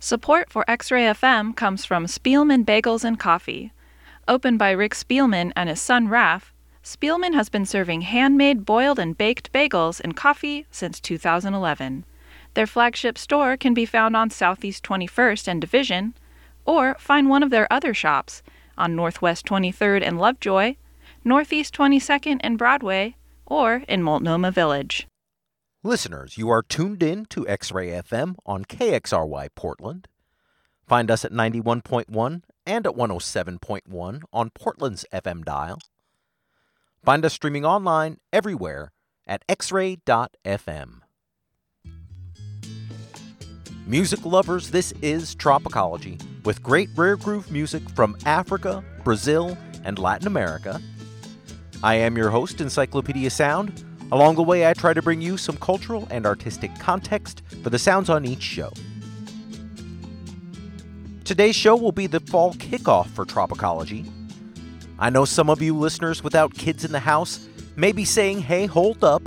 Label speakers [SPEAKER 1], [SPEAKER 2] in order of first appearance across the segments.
[SPEAKER 1] Support for X Ray FM comes from Spielman Bagels and Coffee. Opened by Rick Spielman and his son Raph, Spielman has been serving handmade boiled and baked bagels and coffee since 2011. Their flagship store can be found on Southeast 21st and Division, or find one of their other shops on Northwest 23rd and Lovejoy, Northeast 22nd and Broadway, or in Multnomah Village.
[SPEAKER 2] Listeners, you are tuned in to X Ray FM on KXRY Portland. Find us at 91.1 and at 107.1 on Portland's FM dial. Find us streaming online everywhere at xray.fm. Music lovers, this is Tropicology with great rare groove music from Africa, Brazil, and Latin America. I am your host, Encyclopedia Sound. Along the way, I try to bring you some cultural and artistic context for the sounds on each show. Today's show will be the fall kickoff for Tropicology. I know some of you listeners without kids in the house may be saying, hey, hold up.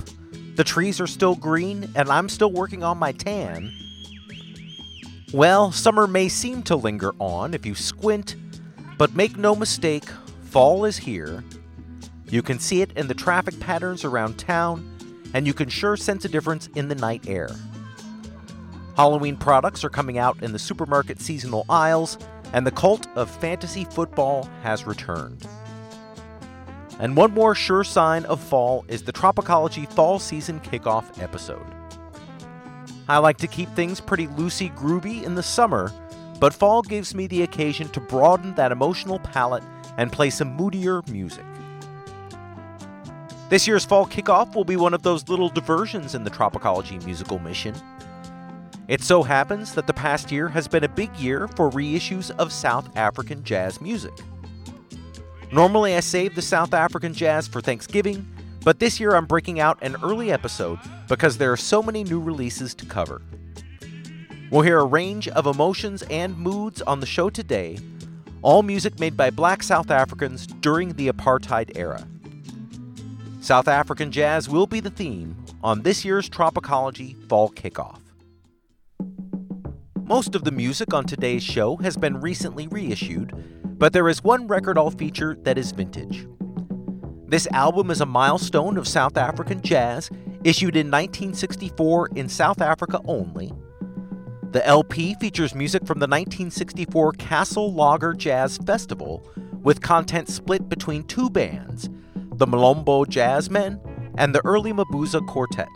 [SPEAKER 2] The trees are still green and I'm still working on my tan. Well, summer may seem to linger on if you squint, but make no mistake, fall is here you can see it in the traffic patterns around town, and you can sure sense a difference in the night air. Halloween products are coming out in the supermarket seasonal aisles, and the cult of fantasy football has returned. And one more sure sign of fall is the Tropicology Fall Season Kickoff episode. I like to keep things pretty loosey groovy in the summer, but fall gives me the occasion to broaden that emotional palette and play some moodier music. This year's fall kickoff will be one of those little diversions in the Tropicology musical mission. It so happens that the past year has been a big year for reissues of South African jazz music. Normally, I save the South African jazz for Thanksgiving, but this year I'm breaking out an early episode because there are so many new releases to cover. We'll hear a range of emotions and moods on the show today, all music made by black South Africans during the apartheid era. South African jazz will be the theme on this year's Tropicology Fall Kickoff. Most of the music on today's show has been recently reissued, but there is one record I'll feature that is vintage. This album is a milestone of South African jazz, issued in 1964 in South Africa only. The LP features music from the 1964 Castle Lager Jazz Festival, with content split between two bands the Malombo Jazzmen, and the early Mabuza Quartet.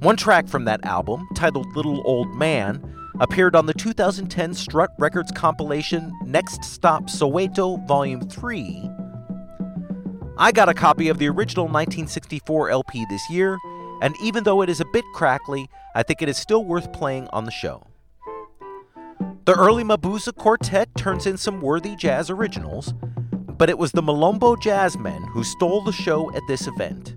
[SPEAKER 2] One track from that album, titled Little Old Man, appeared on the 2010 Strut Records compilation Next Stop Soweto Volume 3. I got a copy of the original 1964 LP this year, and even though it is a bit crackly, I think it is still worth playing on the show. The early Mabuza Quartet turns in some worthy jazz originals, but it was the Malombo Jazzmen who stole the show at this event.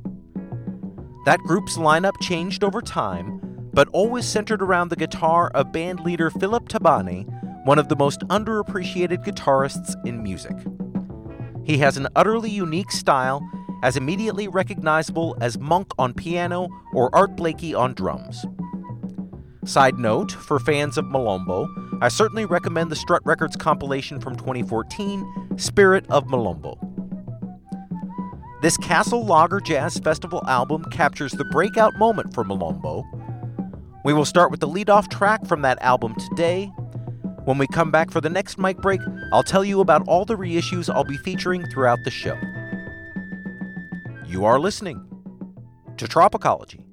[SPEAKER 2] That group's lineup changed over time, but always centered around the guitar of band leader Philip Tabane, one of the most underappreciated guitarists in music. He has an utterly unique style, as immediately recognizable as Monk on piano or Art Blakey on drums. Side note for fans of Malombo, I certainly recommend the Strut Records compilation from 2014, Spirit of Malombo. This Castle Lager Jazz Festival album captures the breakout moment for Malombo. We will start with the lead-off track from that album today. When we come back for the next mic break, I'll tell you about all the reissues I'll be featuring throughout the show. You are listening to Tropicology.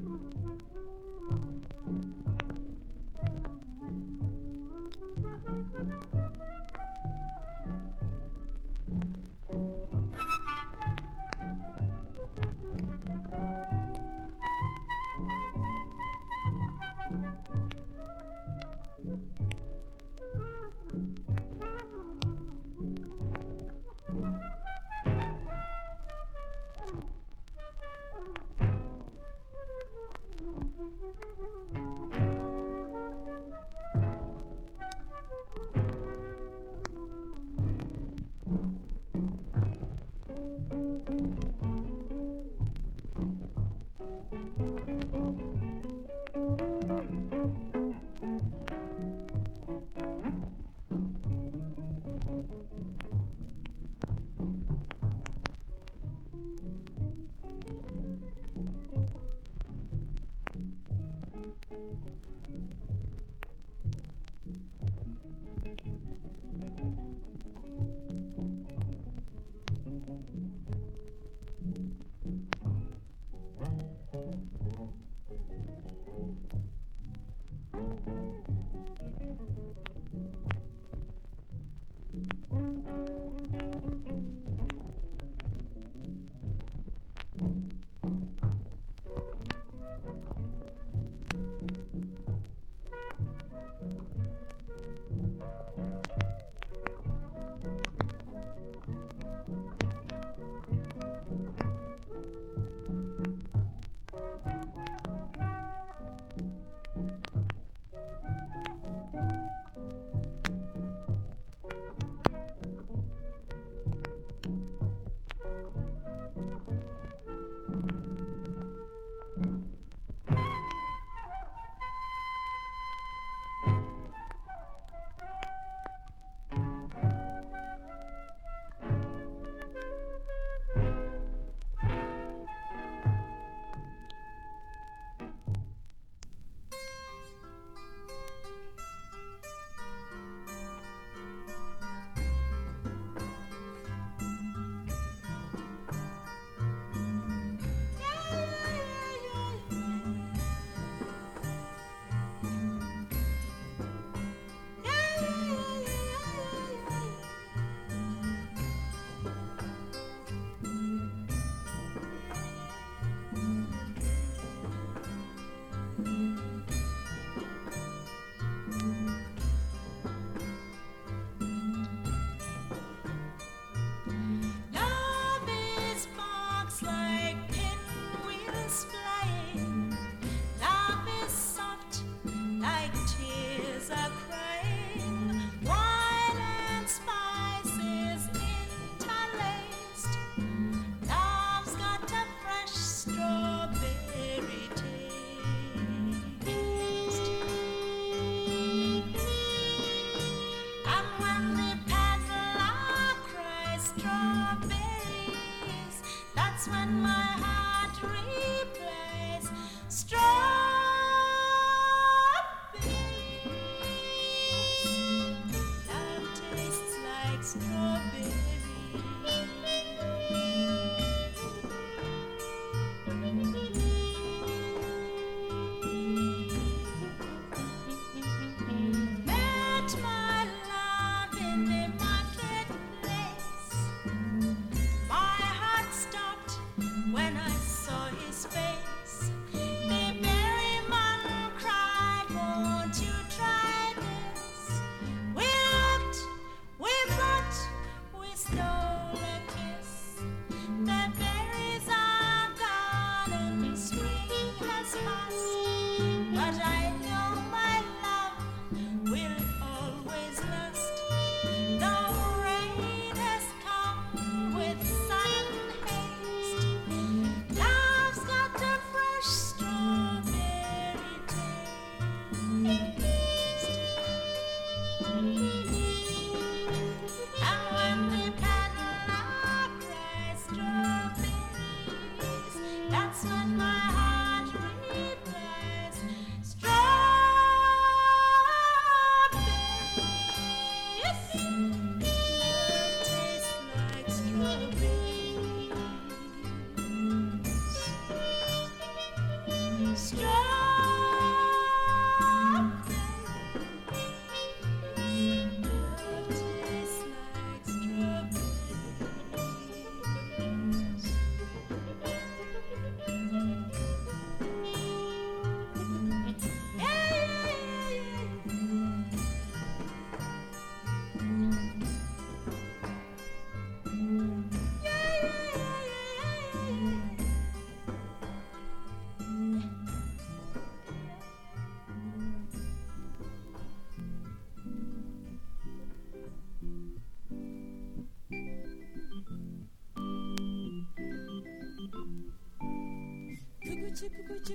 [SPEAKER 3] Love's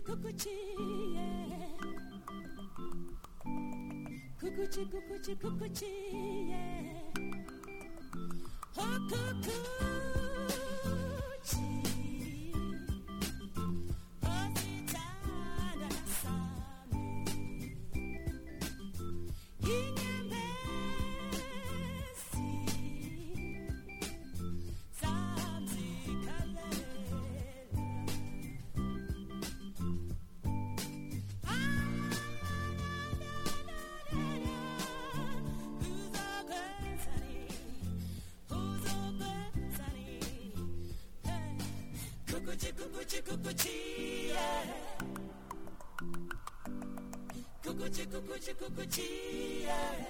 [SPEAKER 3] Kukuchi, Kukuchi, kukuchi, kukuchi, yeah.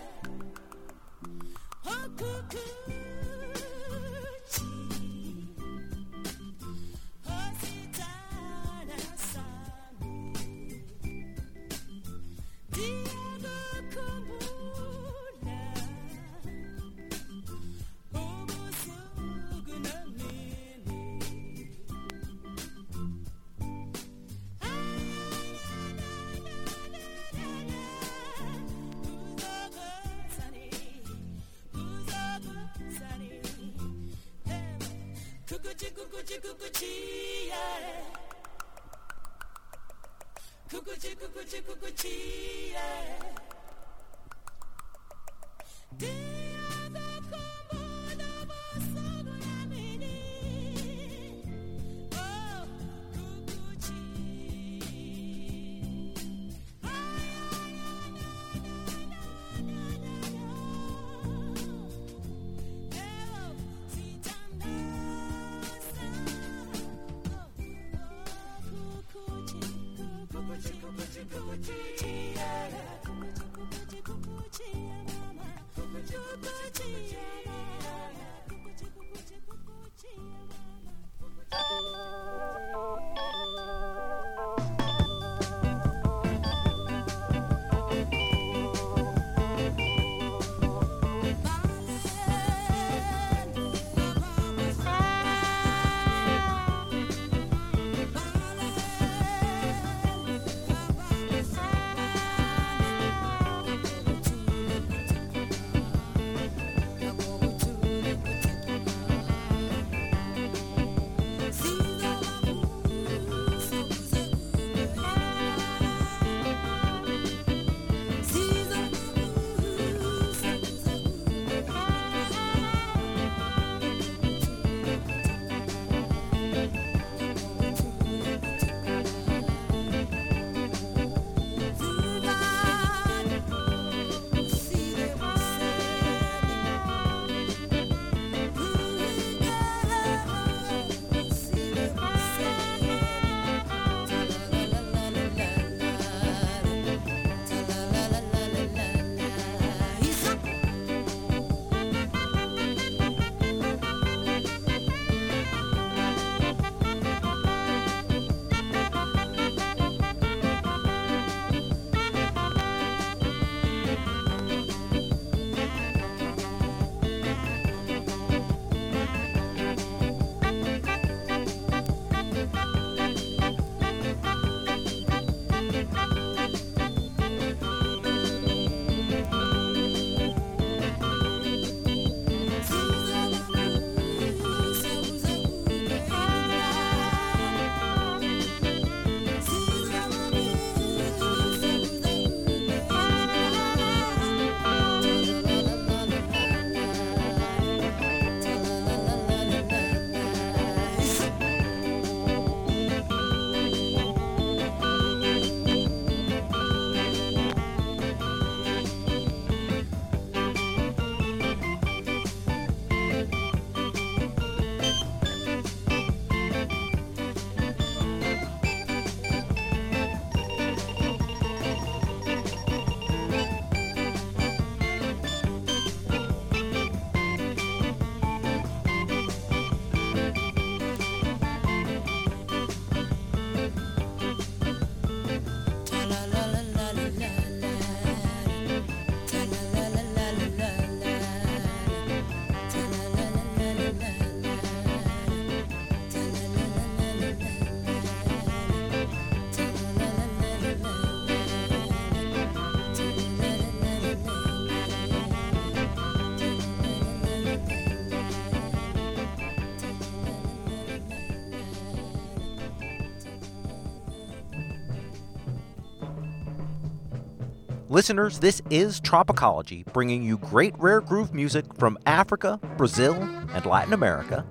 [SPEAKER 2] Listeners, this is Tropicology, bringing you great rare groove music from Africa, Brazil, and Latin America.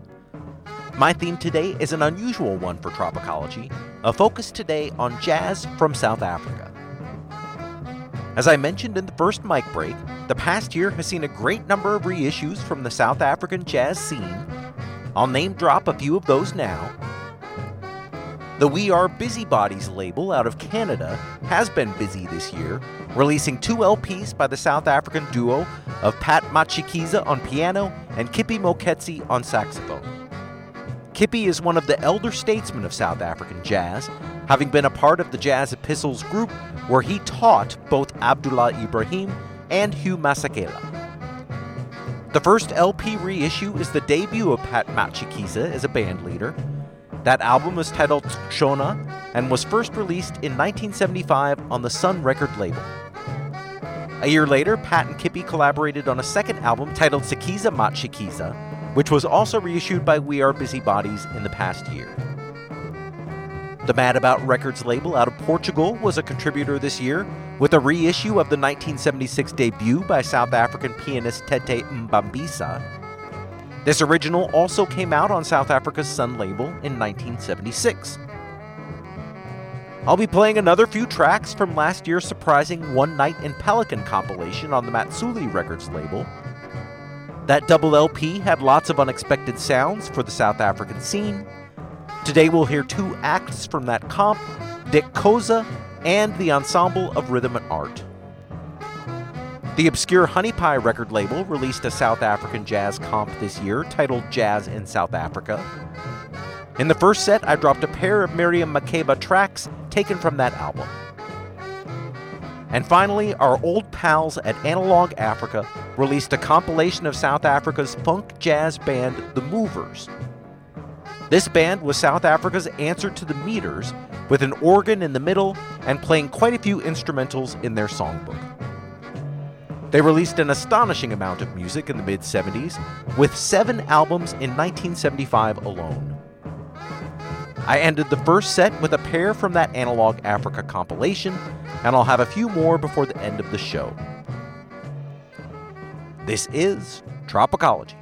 [SPEAKER 2] My theme today is an unusual one for Tropicology, a focus today on jazz from South Africa. As I mentioned in the first mic break, the past year has seen a great number of reissues from the South African jazz scene. I'll name drop a few of those now. The We Are Busybodies label out of Canada has been busy this year, releasing two LPs by the South African duo of Pat Matshikiza on piano and Kippie Moketsi on saxophone. Kippie is one of the elder statesmen of South African jazz, having been a part of the Jazz Epistles group where he taught both Abdullah Ibrahim and Hugh Masekela. The first LP reissue is the debut of Pat Matshikiza as a band leader. That album was titled Shona and was first released in 1975 on the Sun record label. A year later, Pat and Kippie collaborated on a second album titled Sikiza Matshikiza, which was also reissued by We Are Busybodies in the past year. The Mad About Records label out of Portugal was a contributor this year with a reissue of the 1976 debut by South African pianist Tete Mbambisa. This original also came out on South Africa's Sun label in 1976. I'll be playing another few tracks from last year's surprising One Night in Pelican compilation on the Matsuli Records label. That double LP had lots of unexpected sounds for the South African scene, Today we'll hear two acts from that comp Dick Khoza and the Ensemble of Rhythm and Art. The obscure Honey Pie record label released a South African jazz comp this year titled Jazz in South Africa. In the first set, I dropped a pair of Miriam Makeba tracks taken from that album. And finally, our old pals at Analog Africa released a compilation of South Africa's funk jazz band, The Movers, this band was South Africa's answer to the Meters, with an organ in the middle and playing quite a few instrumentals in their songbook. They released an astonishing amount of music in the mid 70s, with seven albums in 1975 alone. I ended the first set with a pair from that Analog Africa compilation, and I'll have a few more before the end of the show. This is Tropicology.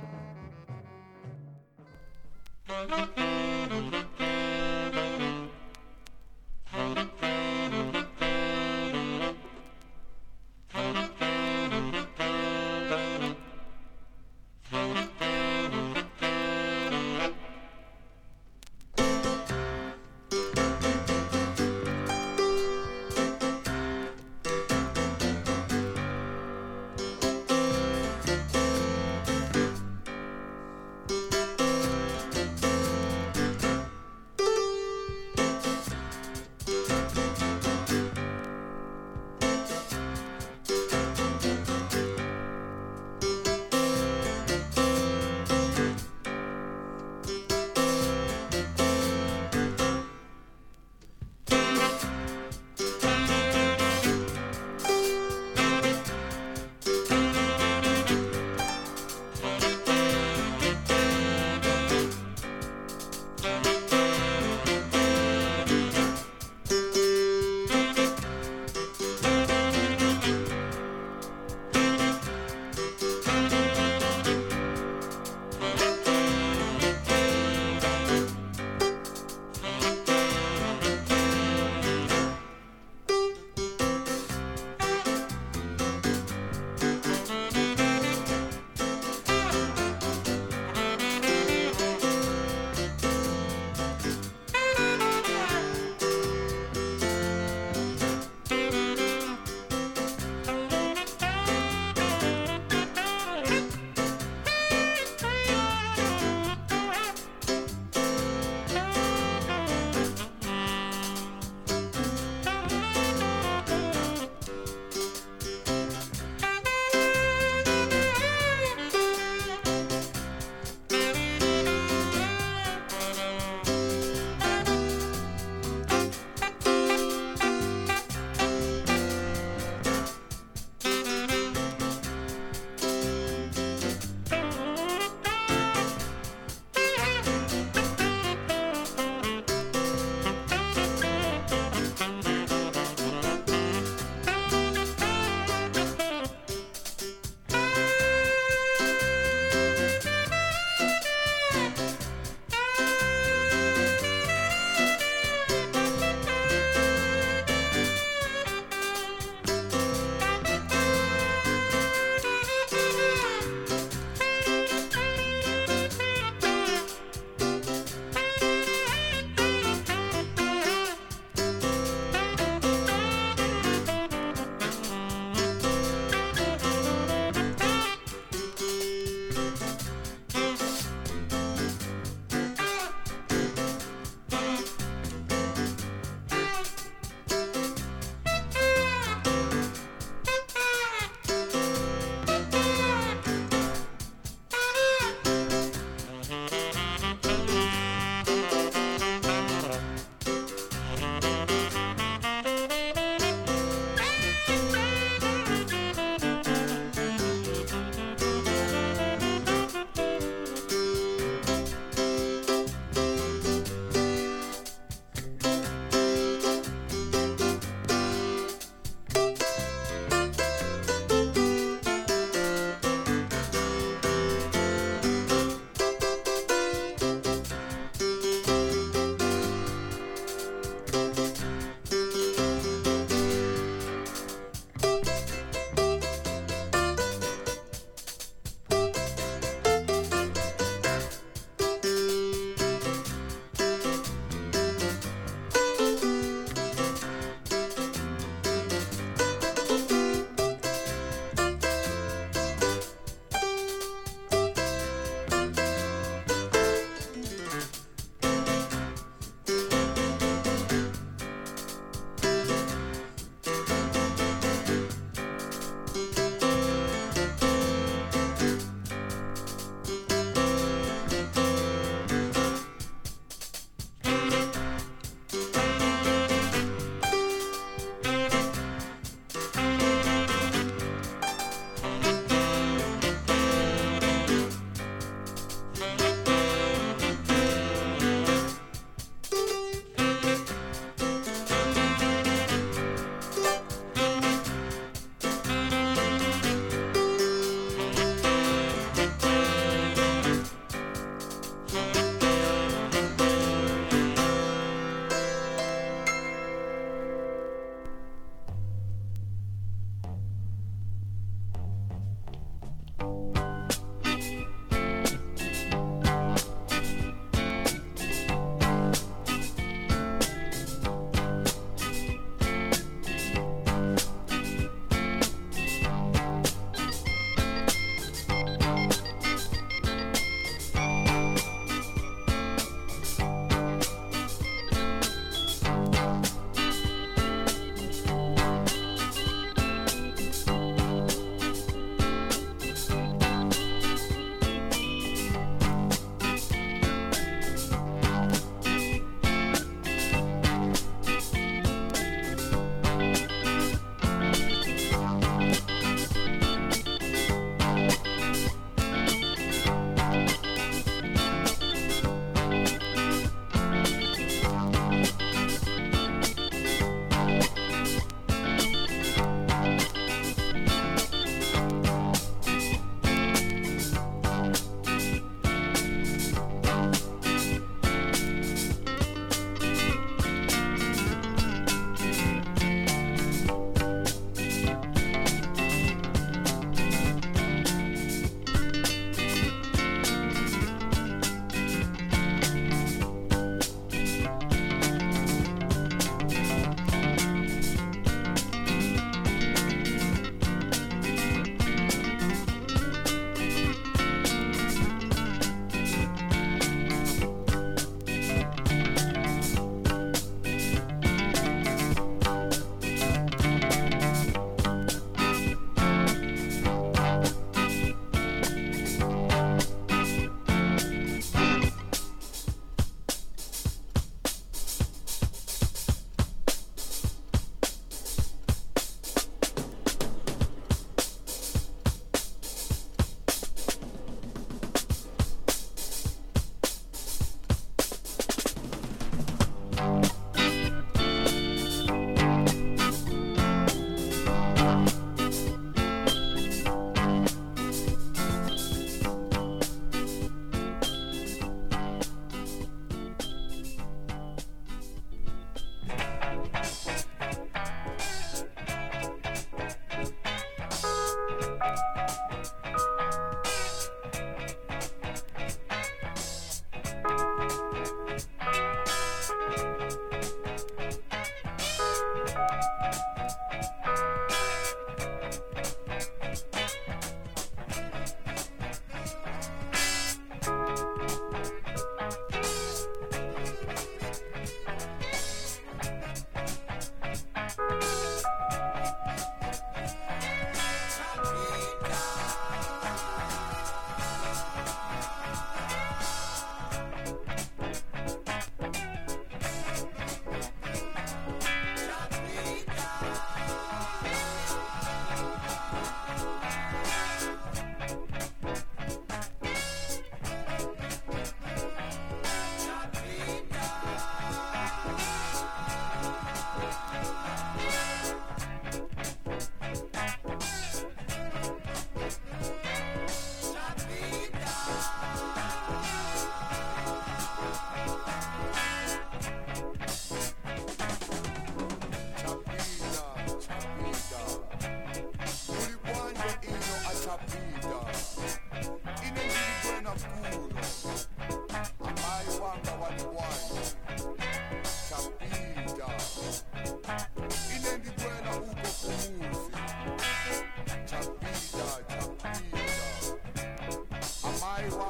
[SPEAKER 4] Why.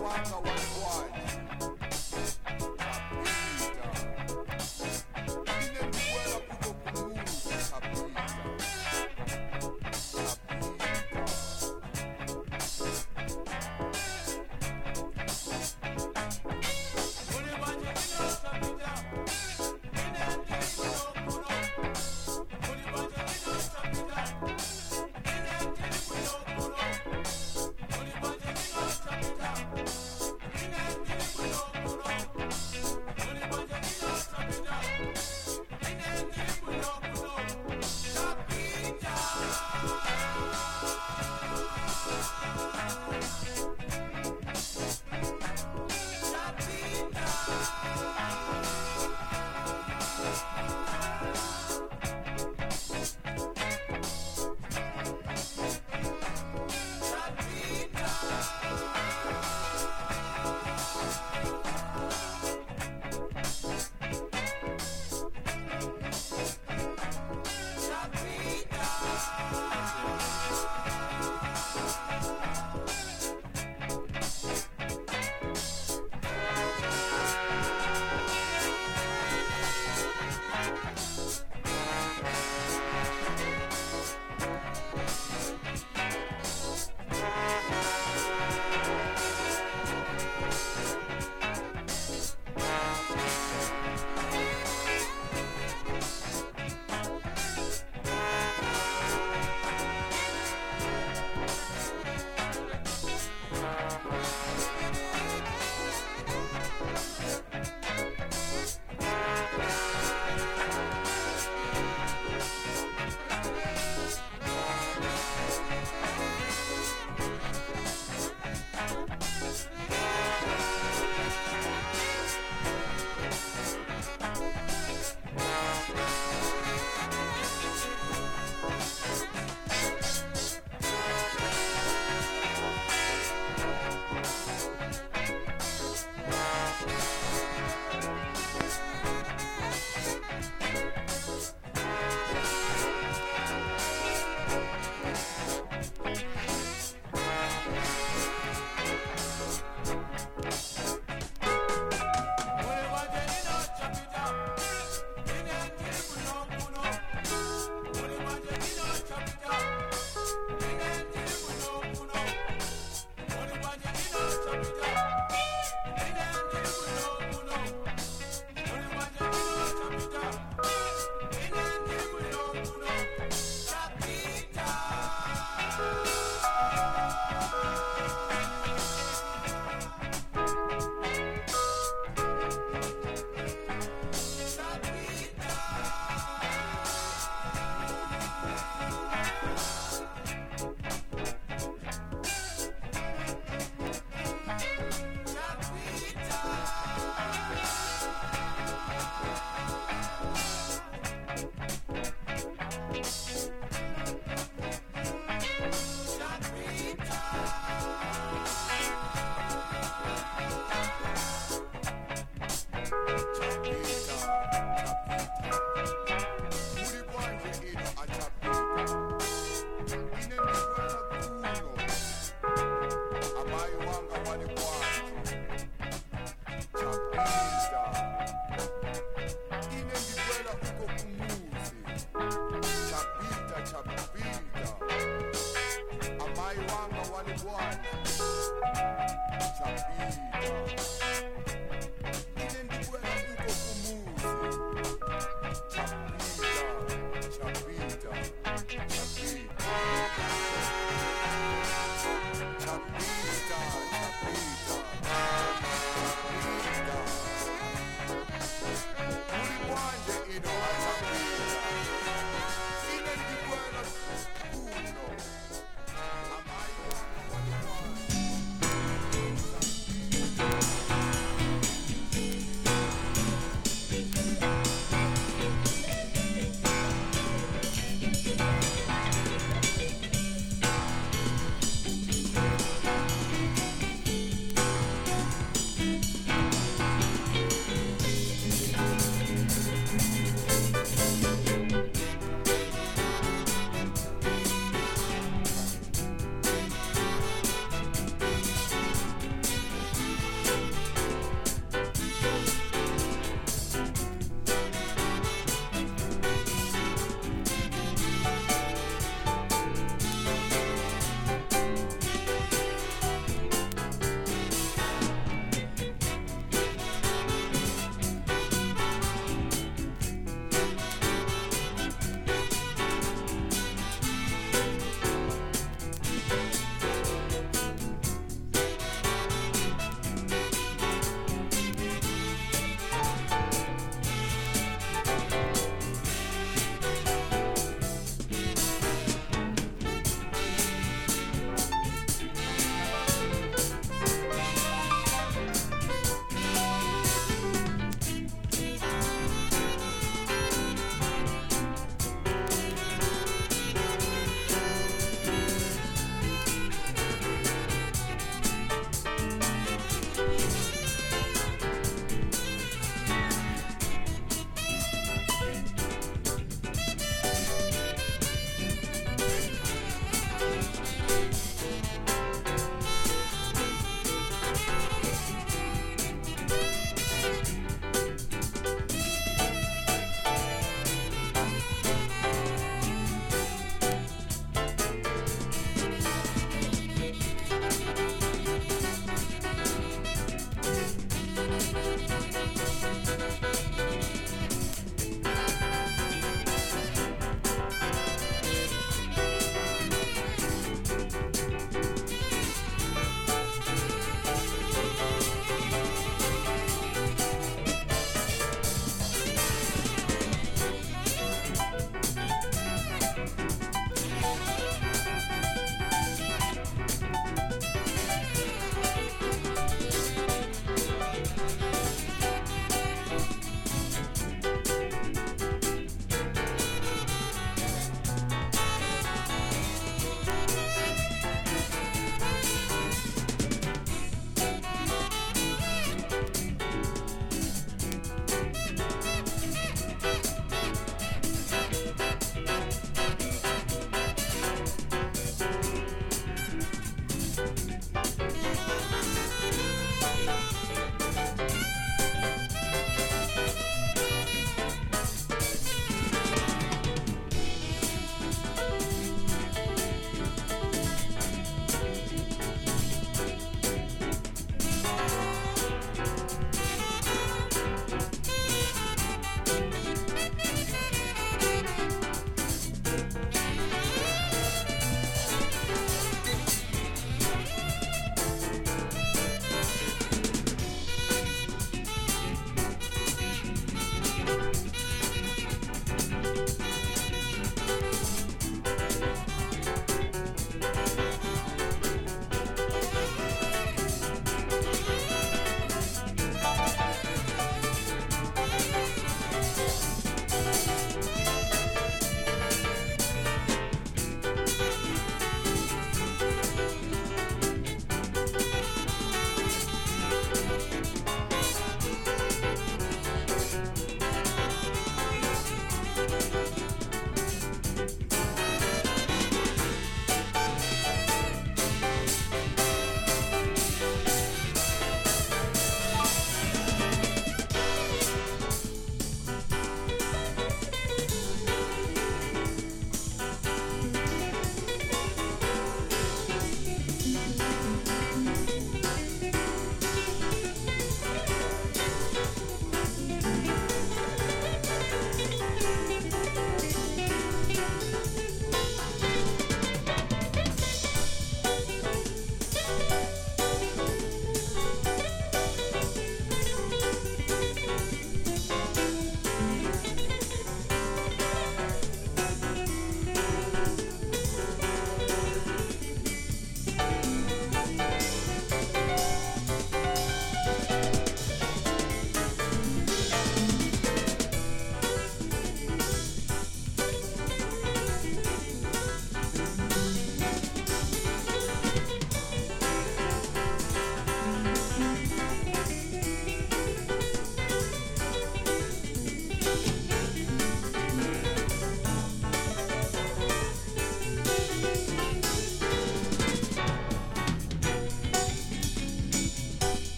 [SPEAKER 4] swagger. money boy. Chapeza. Inengikwela uko kumuzi. Chapita chapita. Amai wanga wale bwana. No hay esa mesa sin el uno.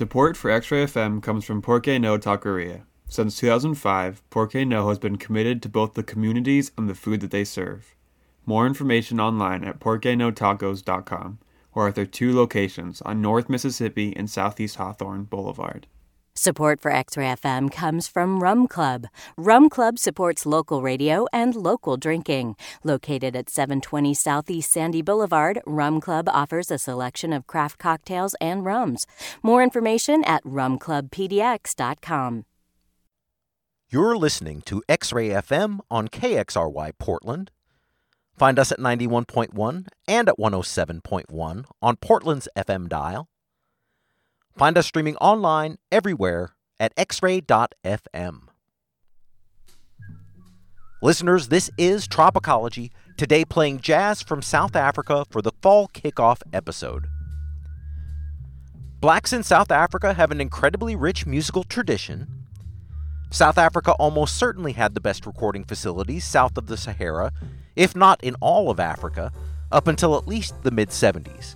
[SPEAKER 5] Support for X-Ray FM comes from Porque No Taqueria. Since 2005, Porque No has been committed to both the communities and the food that they serve. More information online at porquenotacos.com or at their two locations on North Mississippi and Southeast Hawthorne Boulevard.
[SPEAKER 6] Support for X Ray FM comes from Rum Club. Rum Club supports local radio and local drinking. Located at 720 Southeast Sandy Boulevard, Rum Club offers a selection of craft cocktails and rums. More information at rumclubpdx.com.
[SPEAKER 2] You're listening to X Ray FM on KXRY Portland. Find us at 91.1 and at 107.1 on Portland's FM dial. Find us streaming online everywhere at xray.fm. Listeners, this is Tropicology, today playing jazz from South Africa for the fall kickoff episode. Blacks in South Africa have an incredibly rich musical tradition. South Africa almost certainly had the best recording facilities south of the Sahara, if not in all of Africa, up until at least the mid 70s.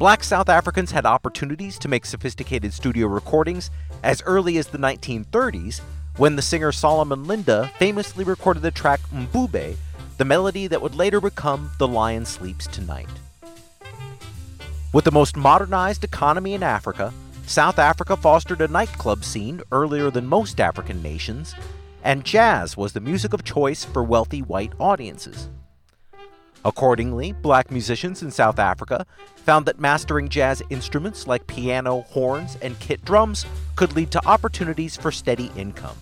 [SPEAKER 2] Black South Africans had opportunities to make sophisticated studio recordings as early as the 1930s when the singer Solomon Linda famously recorded the track Mbube, the melody that would later become The Lion Sleeps Tonight. With the most modernized economy in Africa, South Africa fostered a nightclub scene earlier than most African nations, and jazz was the music of choice for wealthy white audiences. Accordingly, black musicians in South Africa found that mastering jazz instruments like piano, horns, and kit drums could lead to opportunities for steady income.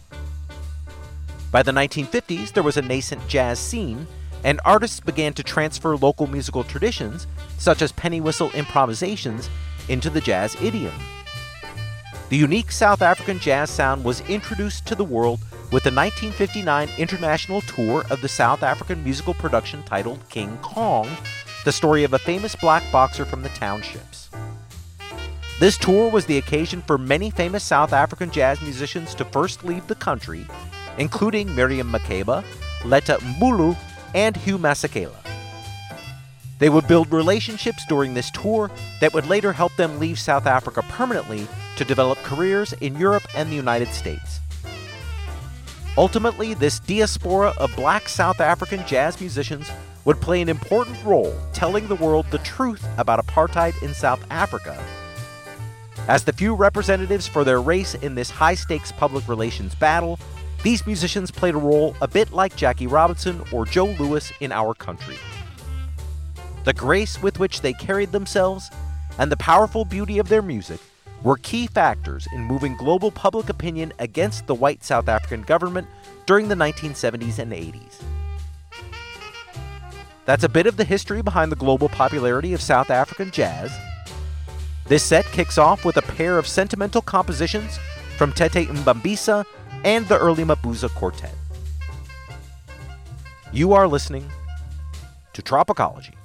[SPEAKER 2] By the 1950s, there was a nascent jazz scene, and artists began to transfer local musical traditions, such as penny whistle improvisations, into the jazz idiom. The unique South African jazz sound was introduced to the world with the 1959 international tour of the South African musical production titled King Kong, the story of a famous black boxer from the townships. This tour was the occasion for many famous South African jazz musicians to first leave the country, including Miriam Makeba, Letta Mbulu, and Hugh Masekela. They would build relationships during this tour that would later help them leave South Africa permanently to develop careers in Europe and the United States. Ultimately, this diaspora of black South African jazz musicians would play an important role telling the world the truth about apartheid in South Africa. As the few representatives for their race in this high stakes public relations battle, these musicians played a role a bit like Jackie Robinson or Joe Louis in our country. The grace with which they carried themselves and the powerful beauty of their music were key factors in moving global public opinion against the white South African government during the 1970s and 80s. That's a bit of the history behind the global popularity of South African jazz. This set kicks off with a pair of sentimental compositions from Tete Mbambisa and the early Mabuza Quartet. You are listening to Tropicology.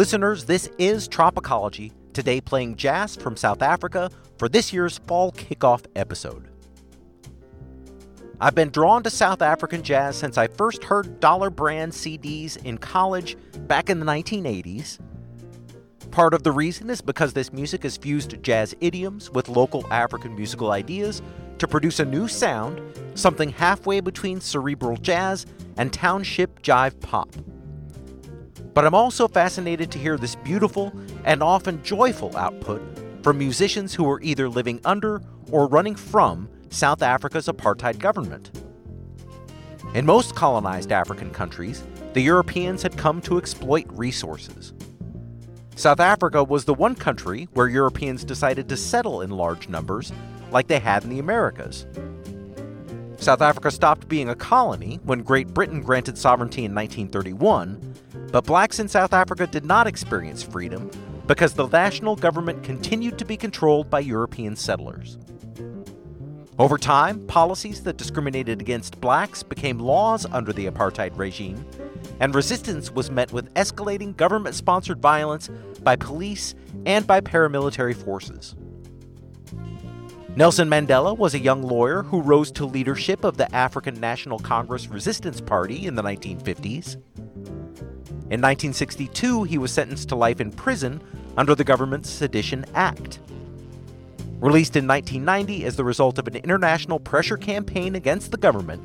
[SPEAKER 2] Listeners, this is Tropicology, today playing jazz from South Africa for this year's fall kickoff episode. I've been drawn to South African jazz since I first heard Dollar Brand CDs in college back in the 1980s. Part of the reason is because this music has fused jazz idioms with local African musical ideas to produce a new sound, something halfway between cerebral jazz and township jive pop. But I'm also fascinated to hear this beautiful and often joyful output from musicians who were either living under or running from South Africa's apartheid government. In most colonized African countries, the Europeans had come to exploit resources. South Africa was the one country where Europeans decided to settle in large numbers, like they had in the Americas. South Africa stopped being a colony when Great Britain granted sovereignty in 1931, but blacks in South Africa did not experience freedom because the national government continued to be controlled by European settlers. Over time, policies that discriminated against blacks became laws under the apartheid regime, and resistance was met with escalating government sponsored violence by police and by paramilitary forces. Nelson Mandela was a young lawyer who rose to leadership of the African National Congress Resistance Party in the 1950s. In 1962, he was sentenced to life in prison under the government's Sedition Act. Released in 1990 as the result of an international pressure campaign against the government,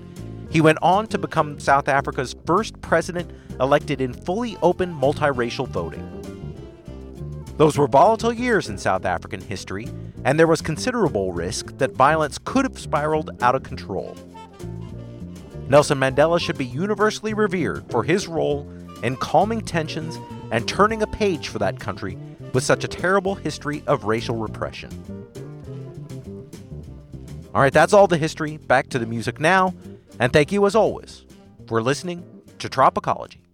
[SPEAKER 2] he went on to become South Africa's first president elected in fully open multiracial voting. Those were volatile years in South African history, and there was considerable risk that violence could have spiraled out of control. Nelson Mandela should be universally revered for his role in calming tensions and turning a page for that country with such a terrible history of racial repression. All right, that's all the history. Back to the music now. And thank you, as always, for listening to Tropicology.